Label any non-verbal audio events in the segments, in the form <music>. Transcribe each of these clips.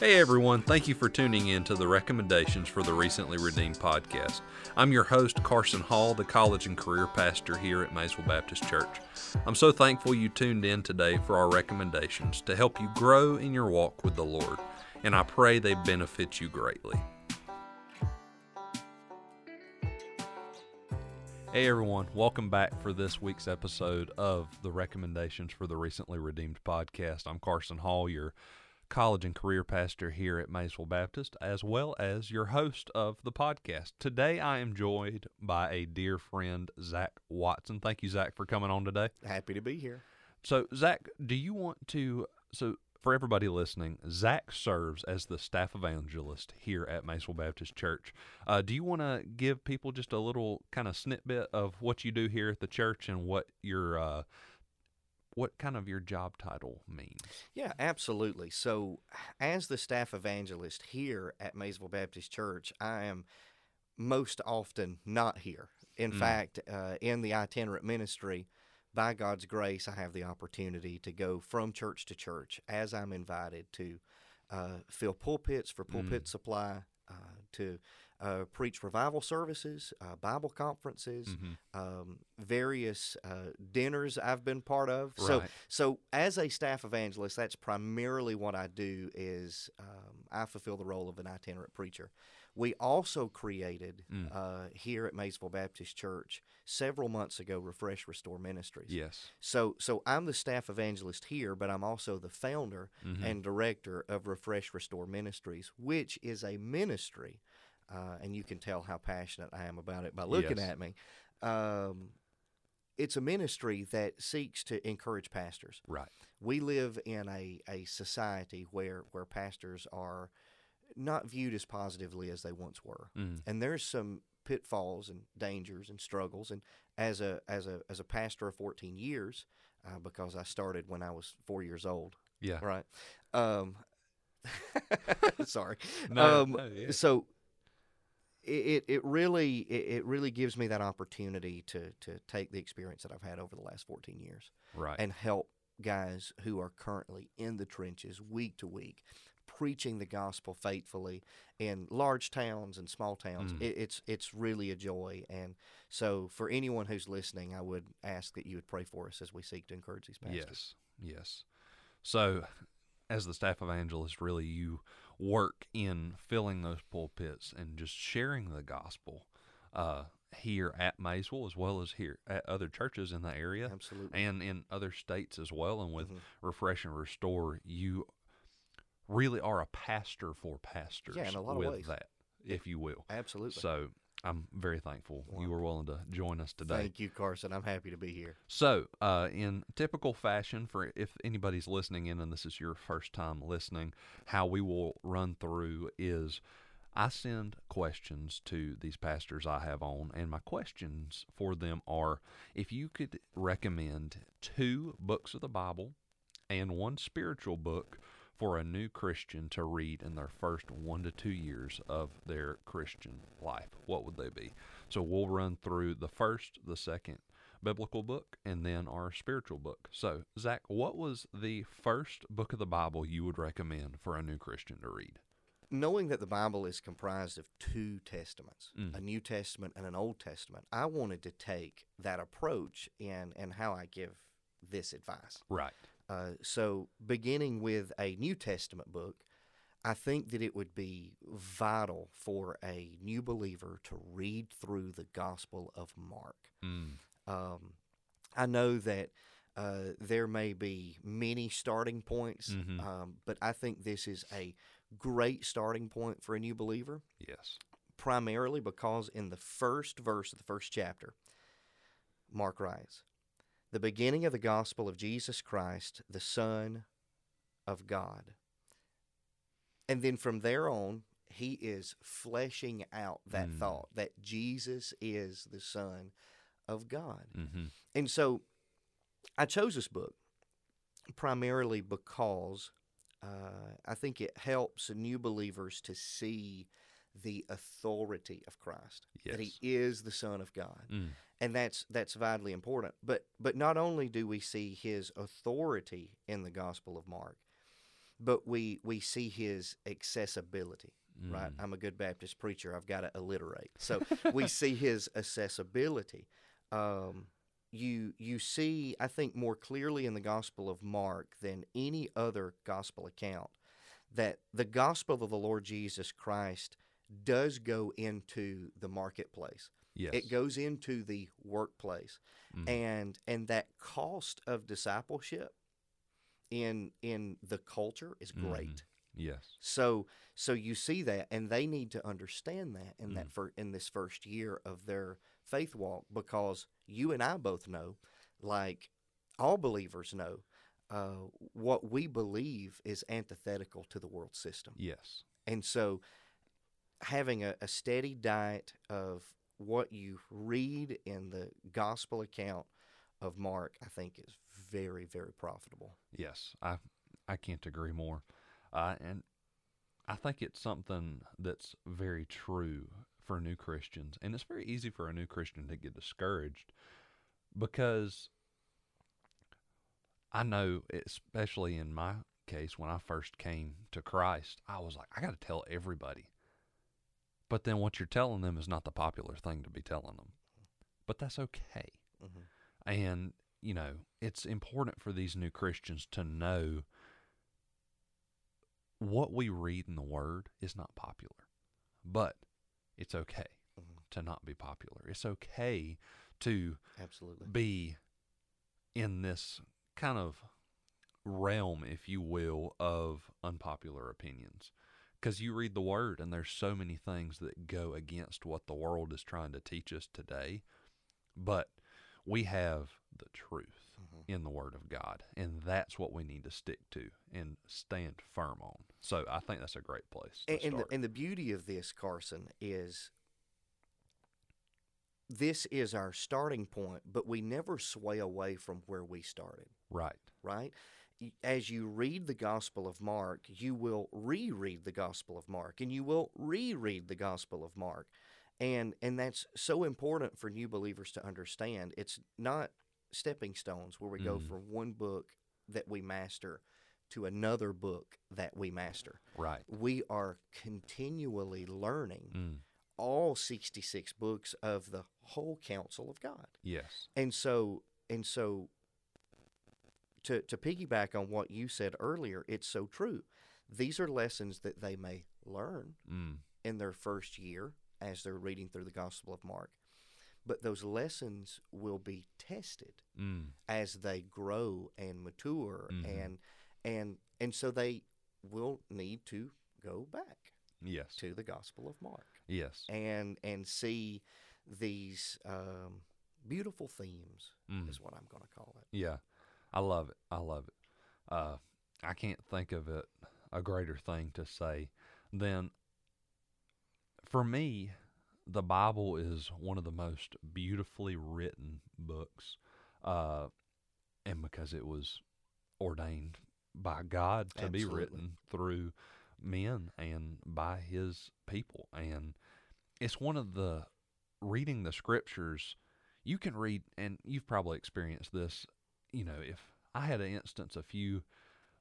Hey everyone, thank you for tuning in to the recommendations for the Recently Redeemed podcast. I'm your host, Carson Hall, the college and career pastor here at Maysville Baptist Church. I'm so thankful you tuned in today for our recommendations to help you grow in your walk with the Lord, and I pray they benefit you greatly. Hey everyone, welcome back for this week's episode of the recommendations for the Recently Redeemed podcast. I'm Carson Hall, your college and career pastor here at Maysville Baptist, as well as your host of the podcast. Today, I am joined by a dear friend, Zach Watson. Thank you, Zach, for coming on today. Happy to be here. So, Zach, do you want to? So, for everybody listening, Zach serves as the staff evangelist here at Maysville Baptist Church. Uh, do you want to give people just a little kind of snippet of what you do here at the church and what your uh, what kind of your job title means. Yeah, absolutely. So, as the staff evangelist here at Maysville Baptist Church, I am most often not here. In mm. fact, uh, in the itinerant ministry, by God's grace, I have the opportunity to go from church to church as I'm invited to uh, fill pulpits for pulpit mm. supply, uh, to uh, preach revival services, uh, Bible conferences, mm-hmm. um, various uh, dinners I've been part of. Right. So, so as a staff evangelist, that's primarily what I do. Is um, I fulfill the role of an itinerant preacher. We also created mm. Uh, here at Maysville Baptist Church several months ago Refresh Restore Ministries. Yes. So, so I'm the staff evangelist here, but I'm also the founder mm-hmm. and director of Refresh Restore Ministries, which is a ministry uh, and you can tell how passionate I am about it by looking yes. at me. Um, it's a ministry that seeks to encourage pastors. Right. We live in a, a society where where pastors are not viewed as positively as they once were, mm. and there's some pitfalls and dangers and struggles. And as a as a as a pastor of 14 years, uh, because I started when I was four years old. Yeah. Right. Um, <laughs> sorry. No, um, no yeah. So it, it really it really gives me that opportunity to to take the experience that I've had over the last 14 years right and help guys who are currently in the trenches week to week preaching the gospel faithfully in large towns and small towns mm. it, it's it's really a joy and so for anyone who's listening I would ask that you would pray for us as we seek to encourage these pastors yes yes so as the staff evangelist really you work in filling those pulpits and just sharing the gospel uh, here at Maysville as well as here at other churches in the area. Absolutely. And in other states as well. And with mm-hmm. Refresh and Restore, you really are a pastor for pastors yeah, in a lot with of ways. that, if you will. Absolutely. So I'm very thankful you were willing to join us today. Thank you, Carson. I'm happy to be here. So, uh, in typical fashion, for if anybody's listening in and this is your first time listening, how we will run through is I send questions to these pastors I have on, and my questions for them are if you could recommend two books of the Bible and one spiritual book for a new Christian to read in their first one to two years of their Christian life? What would they be? So we'll run through the first, the second biblical book, and then our spiritual book. So, Zach, what was the first book of the Bible you would recommend for a new Christian to read? Knowing that the Bible is comprised of two testaments, mm. a New Testament and an Old Testament, I wanted to take that approach in and how I give this advice. Right. Uh, so, beginning with a New Testament book, I think that it would be vital for a new believer to read through the Gospel of Mark. Mm. Um, I know that uh, there may be many starting points, mm-hmm. um, but I think this is a great starting point for a new believer. Yes. Primarily because in the first verse of the first chapter, Mark writes, the beginning of the gospel of Jesus Christ, the Son of God. And then from there on, he is fleshing out that mm. thought that Jesus is the Son of God. Mm-hmm. And so I chose this book primarily because uh, I think it helps new believers to see the authority of Christ, yes. that he is the Son of God. Mm. And that's that's vitally important. But but not only do we see his authority in the Gospel of Mark, but we we see his accessibility. Right, Mm. I'm a good Baptist preacher. I've got to alliterate. So we <laughs> see his accessibility. Um, you you see, I think, more clearly in the Gospel of Mark than any other gospel account that the gospel of the Lord Jesus Christ does go into the marketplace. Yes. It goes into the workplace, Mhm. and and that cost of discipleship in in the culture is great. Mhm. Yes. So so you see that, and they need to understand that in Mm. that fir- in this first year of their faith walk, because you and I both know, like all believers know, uh, what we believe is antithetical to the world system, Yes. and so having a, a steady diet of what you read in the gospel account of Mark, I think, is very very profitable. Yes, I I can't agree more, uh, and I think it's something that's very true for new Christians, and it's very easy for a new Christian to get discouraged because I know, especially in my case, when I first came to Christ, I was like, I got to tell everybody. But then what you're telling them is not the popular thing to be telling them. But that's okay. hmm And, you know, it's important for these new Christians to know what we read in the Word is not popular, but it's okay Mhm. to not be popular. It's okay to Absolutely. be in this kind of realm, if you will, of unpopular opinions. Because you read the Word, and there's so many things that go against what the world is trying to teach us today. But we have the truth Mhm. in the Word of God, and that's what we need to stick to and stand firm on. So I think that's a great place to And, and, the, and the beauty of this, Carson, is this is our starting point, but we never sway away from where we started, right. right? As you read the Gospel of Mark, you will reread the Gospel of Mark, and you will reread the Gospel of Mark. And, and that's so important for new believers to understand. It's not stepping stones where we go Mhm. from one book that we master to another book that we master Right. we are continually learning Mm. all 66 books of the whole counsel of God. Yes. And so and so to to piggyback on what you said earlier, it's so true. These are lessons that they may learn Mm. in their first year as they're reading through the Gospel of Mark. But those lessons will be tested Mm. as they grow and mature Mhm. and and and so they will need to go back Yes. to the Gospel of Mark Yes. and and see these um, beautiful themes Mm. is what I'm going to call it. Yeah, I love it. I love it. Uh, I can't think of it a greater thing to say than for me, the Bible is one of the most beautifully written books, uh, and because it was ordained by God to be written through men and by His people, and it's one of the reading the scriptures. You can read, and you've probably experienced this. You know, if I had an instance a few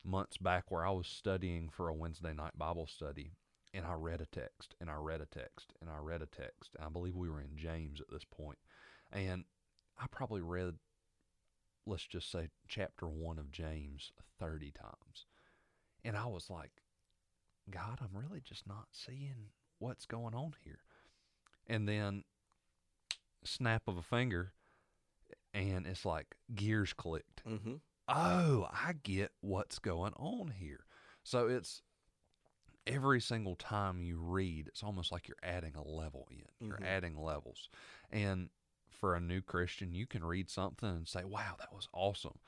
months back where I was studying for a Wednesday night Bible study, and I read a text, and I read a text, and I read a text. I believe we were in James at this point, and I probably read, let's just say, chapter one of James 30 times. And I was like, God, I'm really just not seeing what's going on here. And then, snap of a finger, and it's like gears clicked Mm-hmm. oh, I get what's going on here. So it's every single time you read, it's almost like you're adding a level in. You're Mhm. adding levels. And for a new Christian, you can read something and say, wow, that was awesome.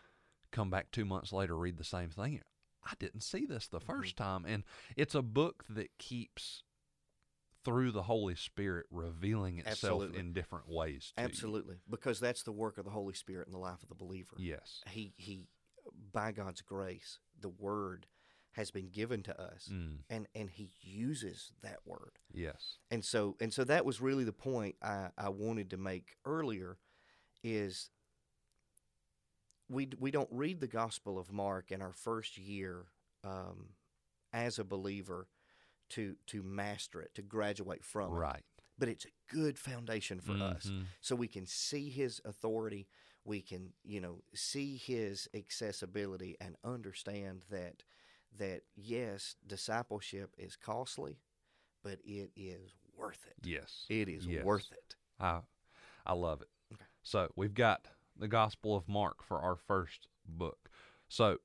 Come back two months later, read the same thing. I didn't see this the 1st time. And it's a book that keeps through the Holy Spirit revealing itself Absolutely. in different ways. To you. Absolutely, because that's the work of the Holy Spirit in the life of the believer. Yes. He he, by God's grace, the Word has been given to us, Mm, and and He uses that Word. yes. And so and so that was really the point I, I wanted to make earlier is we we don't read the Gospel of Mark in our first year um, as a believer to to master it, to graduate from it. Right. But it's a good foundation for us, Mhm. so we can see His authority. We can, you know, see His accessibility and understand that that yes, discipleship is costly, but it is worth it. Yes. It is Yes. worth it. I I love it. Okay. So we've got the Gospel of Mark for our first book. So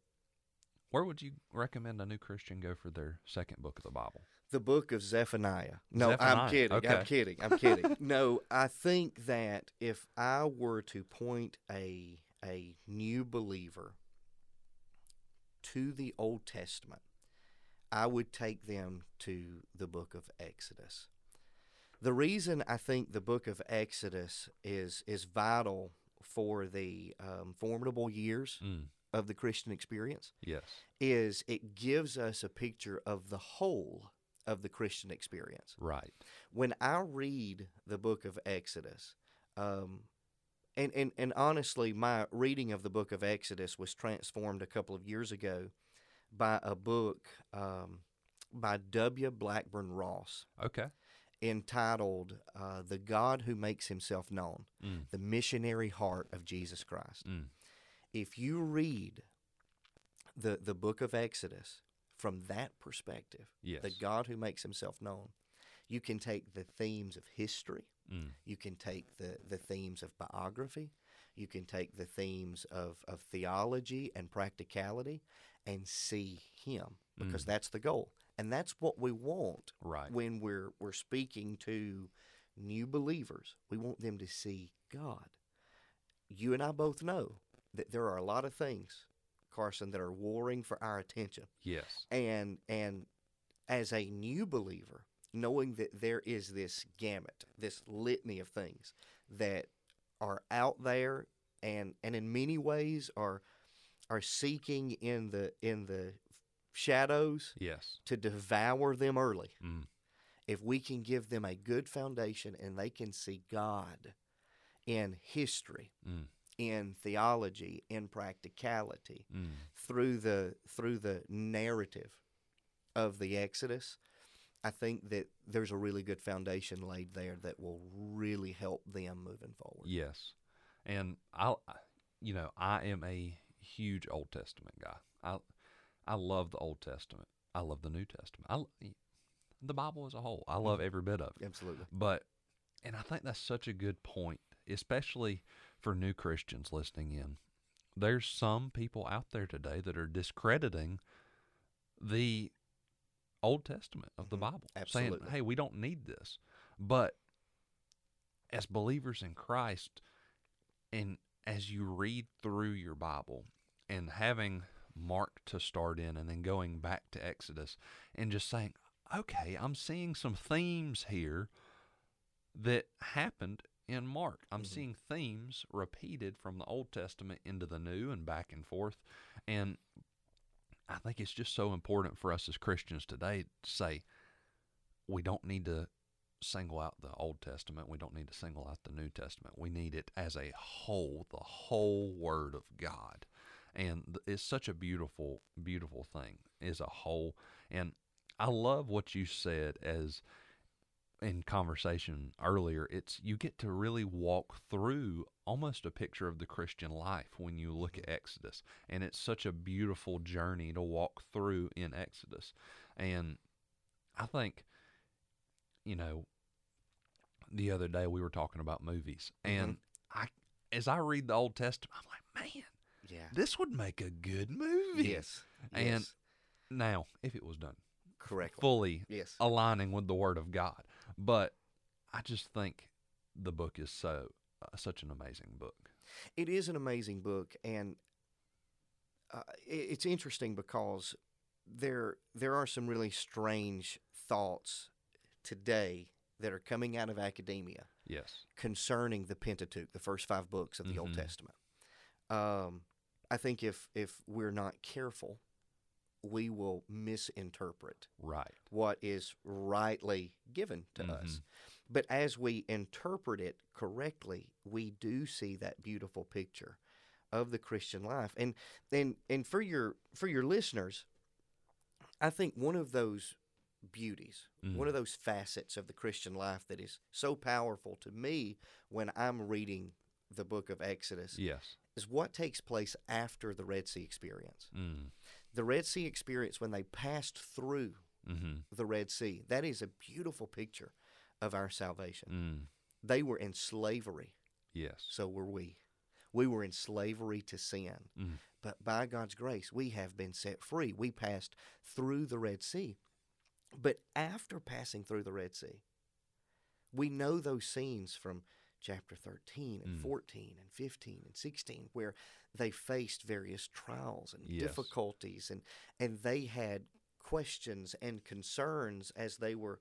where would you recommend a new Christian go for their second book of the Bible? The book of Zephaniah. No, Zephaniah, I'm kidding. okay. I'm kidding. I'm kidding. <laughs> no, I think that if I were to point a a new believer to the Old Testament, I would take them to the book of Exodus. The reason I think the book of Exodus is is vital for the um, formidable years Mm. Of the Christian experience Yes. is it gives us a picture of the whole of the Christian experience. Right. When I read the book of Exodus, um, and, and, and honestly, my reading of the book of Exodus was transformed a couple of years ago by a book um, by W. Blackburn Ross Okay. entitled uh, The God Who Makes Himself Known Mm. The Missionary Heart of Jesus Christ Mm. If you read the the book of Exodus from that perspective, Yes. the God who makes himself known, you can take the themes of history, Mm. you can take the, the themes of biography, you can take the themes of, of theology and practicality and see him because Mm. that's the goal. And that's what we want Right. when we're we're speaking to new believers. We want them to see God. You and I both know that there are a lot of things, Carson, that are warring for our attention. Yes. And and as a new believer, knowing that there is this gamut, this litany of things that are out there and and in many ways are are seeking in the in the shadows Yes. to devour them early Mm. if we can give them a good foundation and they can see God in history, Mm. In theology, in practicality, Mm. through the through the narrative of the Exodus, I think that there's a really good foundation laid there that will really help them moving forward. Yes. And I, you know, I am a huge Old Testament guy. I, I love the Old Testament. I love the New Testament. I, the Bible as a whole. I love every bit of it. Absolutely. But, and I think that's such a good point, especially for new Christians listening in. There's some people out there today that are discrediting the Old Testament of the Mhm. Bible, Absolutely. saying, "Hey, we don't need this." But as believers in Christ, and as you read through your Bible and having Mark to start in and then going back to Exodus and just saying, okay, I'm seeing some themes here that happened in Mark. I'm Mhm. seeing themes repeated from the Old Testament into the New and back and forth. And I think it's just so important for us as Christians today to say we don't need to single out the Old Testament. We don't need to single out the New Testament. We need it as a whole, the whole Word of God. And it's such a beautiful, beautiful thing as a whole. And I love what you said as in conversation earlier. It's you get to really walk through almost a picture of the Christian life when you look at Exodus. And it's such a beautiful journey to walk through in Exodus. And I think, you know, the other day we were talking about movies, and mm-hmm. I, as I read the Old Testament, I'm like, man, Yeah. this would make a good movie. Yes. And yes. Now, if it was done correctly. fully Yes. aligning with the Word of God, but I just think the book is so uh, such an amazing book. It is an amazing book, and uh, it's interesting because there there are some really strange thoughts today that are coming out of academia Yes. concerning the Pentateuch, the first five books of the Old Mhm. Testament. Um, I think if if we're not careful, we will misinterpret Right. what is rightly given to us. Mhm. But as we interpret it correctly, we do see that beautiful picture of the Christian life. And and and for your for your listeners, I think one of those beauties, Mm. one of those facets of the Christian life that is so powerful to me when I'm reading the book of Exodus Yes. is what takes place after the Red Sea experience. Mm. The Red Sea experience when they passed through Mm-hmm. the Red Sea. That is a beautiful picture of our salvation. Mm. They were in slavery, Yes. so were we. We were in slavery to sin. Mm. But by God's grace, we have been set free. We passed through the Red Sea. But after passing through the Red Sea, we know those scenes from chapter 13 and Mm. 14 and 15 and 16 where they faced various trials and Yes. difficulties and, and they had questions and concerns as they were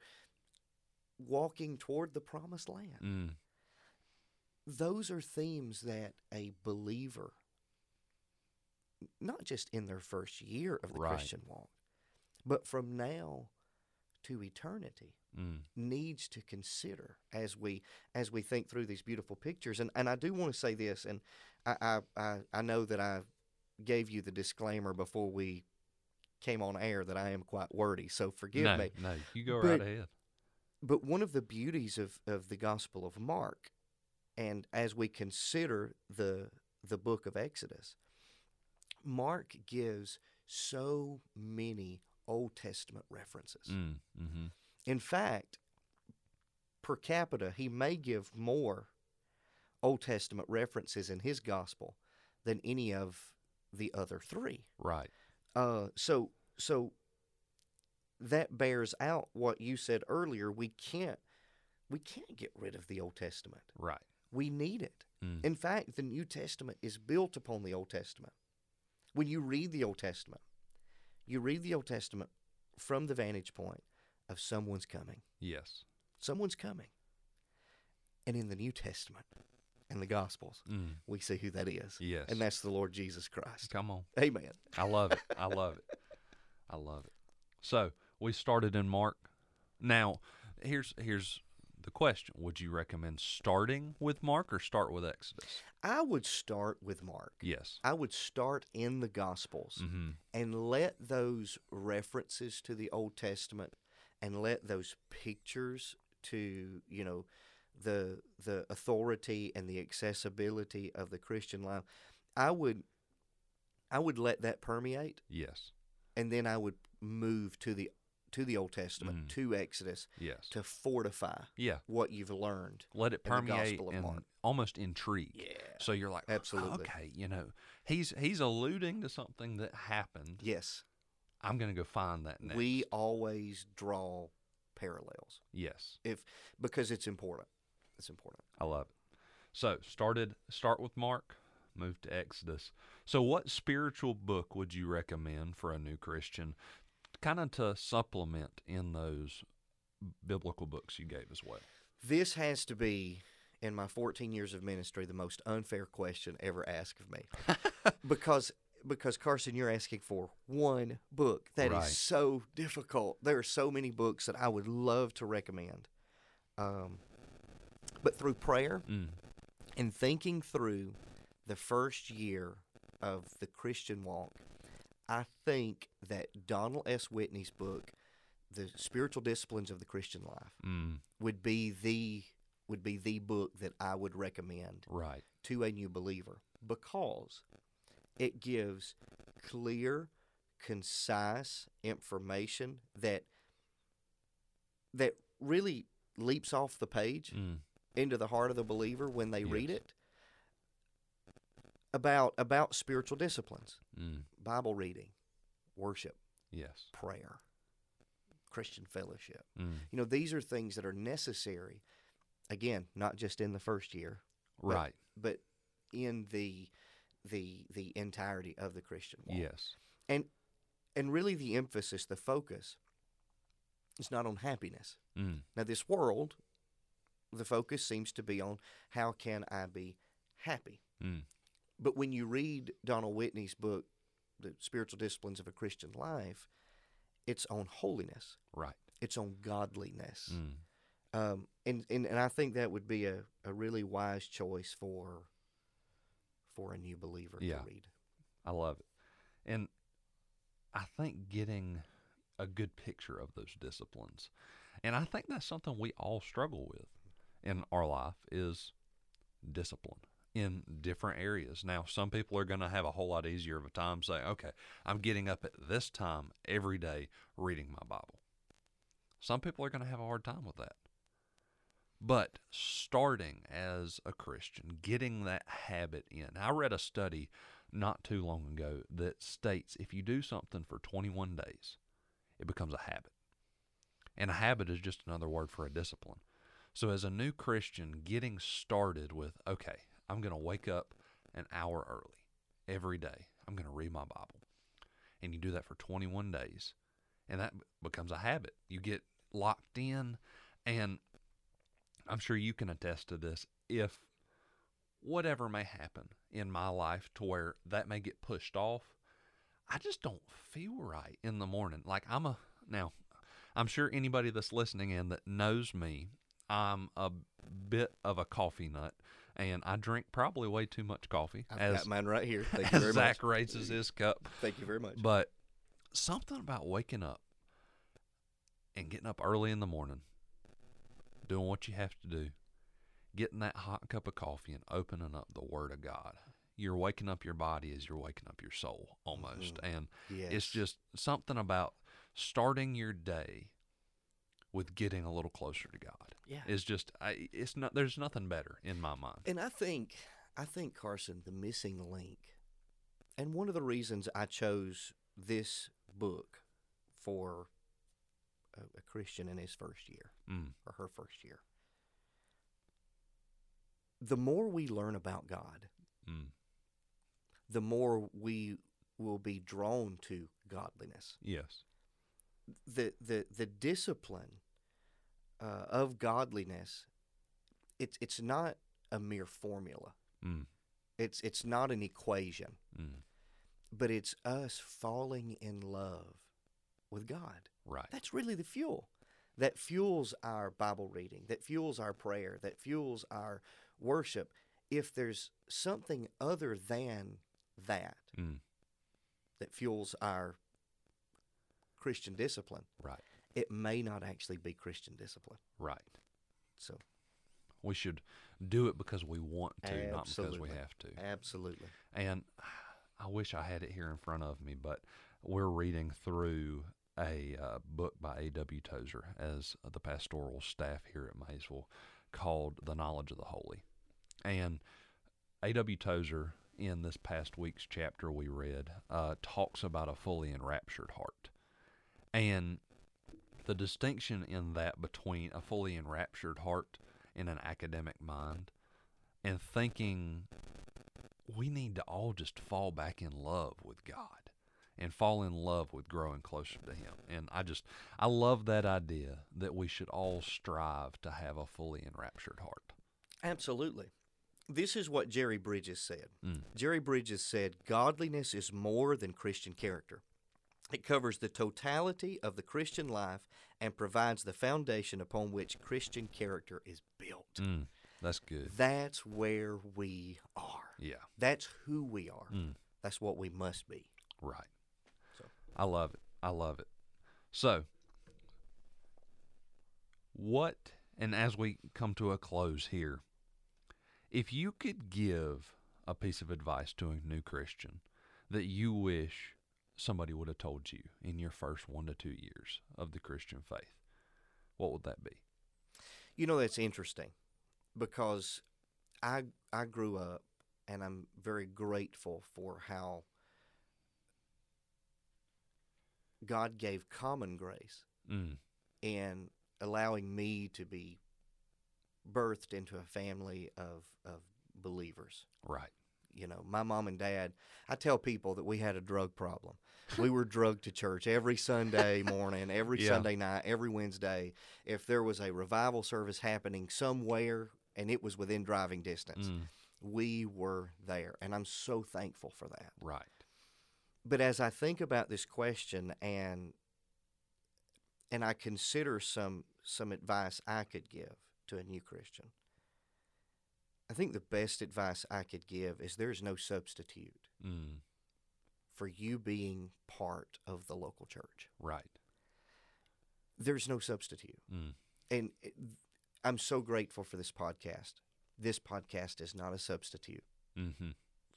walking toward the promised land Mm. those are themes that a believer, not just in their first year of the Right. Christian walk, but from now to eternity, Mm. needs to consider as we as we think through these beautiful pictures. And and I do want to say this, and I I, I, know that I gave you the disclaimer before we came on air that I am quite wordy, so forgive no, me. no, you go But- right ahead. But one of the beauties of, of the Gospel of Mark, and as we consider the the book of Exodus, Mark gives so many Old Testament references. Mm. Mm-hmm. In fact, per capita, he may give more Old Testament references in his gospel than any of the other three. Right. Uh, so so that bears out what you said earlier. We can't we can't get rid of the Old Testament. Right. We need it. Mm. In fact, the New Testament is built upon the Old Testament. When you read the Old Testament, you read the Old Testament from the vantage point of someone's coming. Yes. Someone's coming. And in the New Testament and the Gospels, Mm. we see who that is. Yes. And that's the Lord Jesus Christ. Come on. Amen. I love it. I love it. <laughs> I love it. So we started in Mark. Now, here's here's the question: Would you recommend starting with Mark or start with Exodus? I would start with Mark. Yes. I would start in the Gospels Mm-hmm. and let those references to the Old Testament and let those pictures to, you know, the the authority and the accessibility of the Christian life. I would I would let that permeate Yes. and then I would move to the to the Old Testament, Mhm. to Exodus Yes. to fortify Yeah. what you've learned. Let it in the permeate Gospel of and Mark. almost intrigue. Yeah. So you're like, Absolutely. okay, you know, he's he's alluding to something that happened. Yes. I'm gonna go find that next. We always draw parallels. yes. If because it's important. It's important. I love it. So started start with Mark, move to Exodus. So what spiritual book would you recommend for a new Christian, kind of to supplement in those biblical books you gave as well? This has to be in my 14 years of ministry the most unfair question ever asked of me. <laughs> because because Carson you're asking for one book. That is Right. so difficult. There are so many books that I would love to recommend. Um, but through prayer Mm. and thinking through the first year of the Christian walk, I think that Donald S. Whitney's book, The Spiritual Disciplines of the Christian Life, Mm. would be the would be the book that I would recommend Right. to a new believer because it gives clear, concise information that that really leaps off the page Mm. into the heart of the believer when they read it about about spiritual disciplines, Mm. Bible reading, worship, Yes. prayer, Christian fellowship. Mm. You know, these are things that are necessary again, not just in the first year, But- Right. but in the the the entirety of the Christian walk. Yes. And and really the emphasis, the focus is not on happiness. Mm. Now this world, the focus seems to be on how can I be happy. Mm. But when you read Donald Whitney's book, The Spiritual Disciplines of a Christian Life, it's on holiness. Right. It's on godliness. Mm. Um, and, and and I think that would be a, a really wise choice for for a new believer Yeah. to read. I love it. And I think getting a good picture of those disciplines, and I think that's something we all struggle with in our life is discipline in different areas. Now, some people are going to have a whole lot easier of a time saying, okay, I'm getting up at this time every day reading my Bible. Some people are going to have a hard time with that. But starting as a Christian, getting that habit in. I read a study not too long ago that states if you do something for 21 days, it becomes a habit. And a habit is just another word for a discipline. So, as a new Christian, getting started with, okay, I'm going to wake up an hour early every day, I'm going to read my Bible. And you do that for 21 days, and that becomes a habit. You get locked in, and I'm sure you can attest to this. If whatever may happen in my life to where that may get pushed off, I just don't feel right in the morning. Like I'm a now, I'm sure anybody that's listening in that knows me, I'm a bit of a coffee nut, and I drink probably way too much coffee. I've as got mine right here. Thank you <laughs> very Zach much. raises his cup, Thank you very much. but something about waking up and getting up early in the morning, doing what you have to do, getting that hot cup of coffee and opening up the Word of God. You're waking up your body as you're waking up your soul almost. Mm-hmm. And yes. it's just something about starting your day with getting a little closer to God. yeah. It's just I, it's not there's nothing better in my mind. And I think, I think Carson, the missing link, and one of the reasons I chose this book for a, a Christian in his first year Mm, or her first year, the more we learn about God, mm, the more we will be drawn to godliness. yes. The the the discipline uh, of godliness, it's it's not a mere formula. Mm, It's it's not an equation. mm, but it's us falling in love with God. right. That's really the fuel that fuels our Bible reading, that fuels our prayer, that fuels our worship. If there's something other than that Mm, that fuels our Christian discipline, right. it may not actually be Christian discipline. Right. So, We should do it because we want to, not because we have to. absolutely. And I wish I had it here in front of me, but we're reading through a uh, book by A.W. Tozer as the pastoral staff here at Maysville called The Knowledge of the Holy. And A.W. Tozer, in this past week's chapter we read, uh, talks about a fully enraptured heart. And the distinction in that between a fully enraptured heart and an academic mind and thinking we need to all just fall back in love with God and fall in love with growing closer to Him. And I just, I love that idea that we should all strive to have a fully enraptured heart. Absolutely. This is what Jerry Bridges said. Mm. Jerry Bridges said, Godliness is more than Christian character. It covers the totality of the Christian life and provides the foundation upon which Christian character is built. Mm, that's good. That's where we are. Yeah. That's who we are. Mm, That's what we must be. right. I love it. I love it. So, what, and as we come to a close here, if you could give a piece of advice to a new Christian that you wish somebody would have told you in your first one to two years of the Christian faith, what would that be? You know, that's interesting because I, I grew up and I'm very grateful for how God gave common grace Mm, in allowing me to be birthed into a family of, of believers. right. You know, my mom and dad, I tell people that we had a drug problem. We were <laughs> drugged to church every Sunday morning, every Yeah. Sunday night, every Wednesday. If there was a revival service happening somewhere and it was within driving distance, Mm, we were there. And I'm so thankful for that. right. But as I think about this question and and I consider some some advice I could give to a new Christian. I think the best advice I could give is there's no substitute Mm, for you being part of the local church. right. There's no substitute. Mm, And it- I'm so grateful for this podcast. This podcast is not a substitute hmm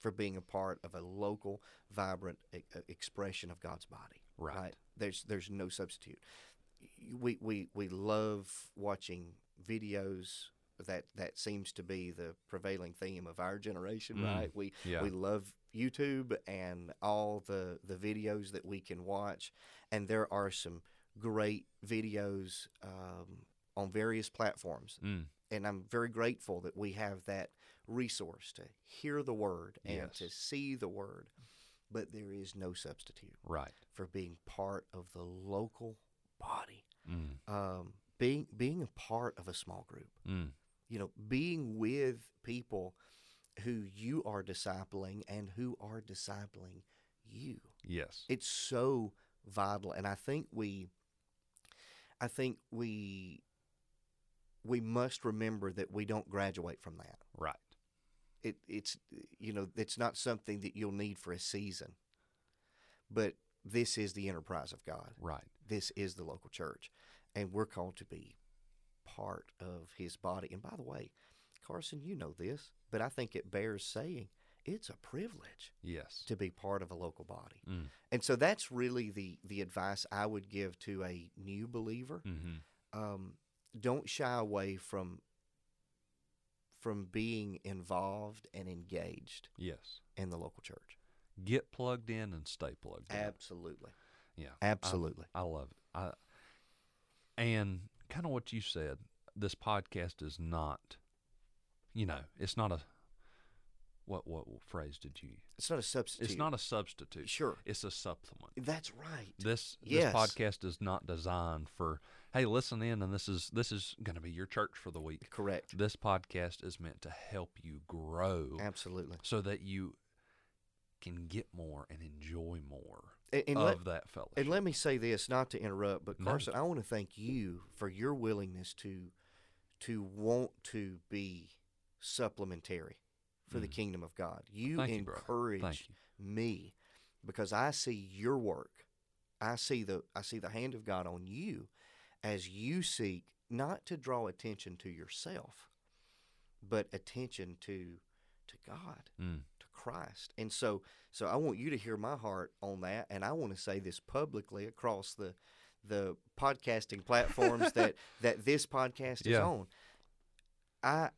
for being a part of a local, vibrant e- expression of God's body. Right. There's there's no substitute. We we we love watching videos. That that seems to be the prevailing theme of our generation, Mm, right? We Yeah. we love YouTube and all the the videos that we can watch, and there are some great videos um, on various platforms mm, and I'm very grateful that we have that resource to hear the word and Yes. to see the word. But there is no substitute right. for being part of the local body, Mm, um, being being a part of a small group. mm, You know, being with people who you are discipling and who are discipling you. yes. It's so vital, and I think we, I think we, we must remember that we don't graduate from that. right. It, it's you know it's not something that you'll need for a season, but this is the enterprise of God. Right. This is the local church, and we're called to be part of His body. And by the way, Carson, you know this, but I think it bears saying it's a privilege Yes. to be part of a local body. Mm, And so that's really the the advice I would give to a new believer. hmm Um, don't shy away from from being involved and engaged Yes. in the local church. Get plugged in and stay plugged in. Absolutely, Yeah. absolutely. I love it. I and kind of what you said. This podcast is not, you know, it's not a. What what phrase did you? It's not a substitute. It's not a substitute. Sure, It's a supplement. that's right. This Yes. this podcast is not designed for. Hey, listen in, and this is this is going to be your church for the week. Correct. This podcast is meant to help you grow, Absolutely. so that you can get more and enjoy more And, and of let, that fellowship. and let me say this, not to interrupt, but No. Carson, I want to thank you for your willingness to to want to be supplementary for the Mhm. kingdom of God. You Thank encourage you. me because I see your work. I see the I see the hand of God on you as you seek not to draw attention to yourself, but attention to to God, Mm. to Christ. And so so I want you to hear my heart on that and I want to say this publicly across the the podcasting platforms that <laughs> that this podcast is Yeah. on. I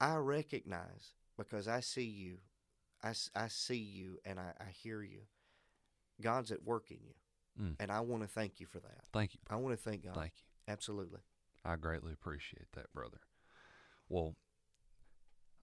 I recognize because I see you I, I see you and I, I hear you. God's at work in you. Mm. And I want to thank you for that. Thank you. I want to thank God. Thank you. Absolutely. I greatly appreciate that, brother. Well,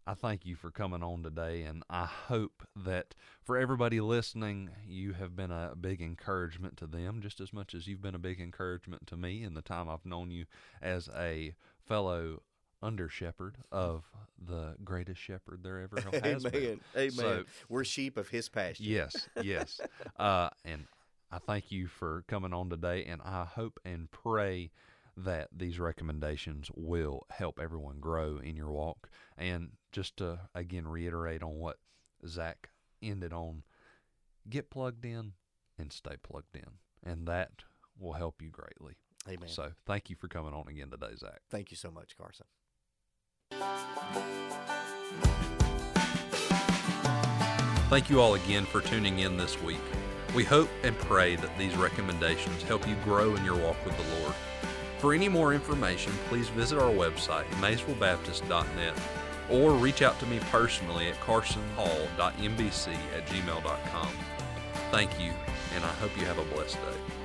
I thank you for coming on today, and I hope that for everybody listening, you have been a big encouragement to them just as much as you've been a big encouragement to me in the time I've known you as a fellow under shepherd of the greatest shepherd there ever <laughs> has been. Amen. Amen. So- We're sheep of his pasture. Yes, yes. <laughs> uh, and I thank you for coming on today, and I hope and pray that these recommendations will help everyone grow in your walk. And just to again reiterate on what Zach ended on, get plugged in and stay plugged in, and that will help you greatly. Amen. So thank you for coming on again today, Zach. Thank you so much, Carson. Thank you all again for tuning in this week. We hope and pray that these recommendations help you grow in your walk with the Lord. For any more information, please visit our website, maysvillebaptist.net, or reach out to me personally at carsonhall.mbc at gmail.com. Thank you, and I hope you have a blessed day.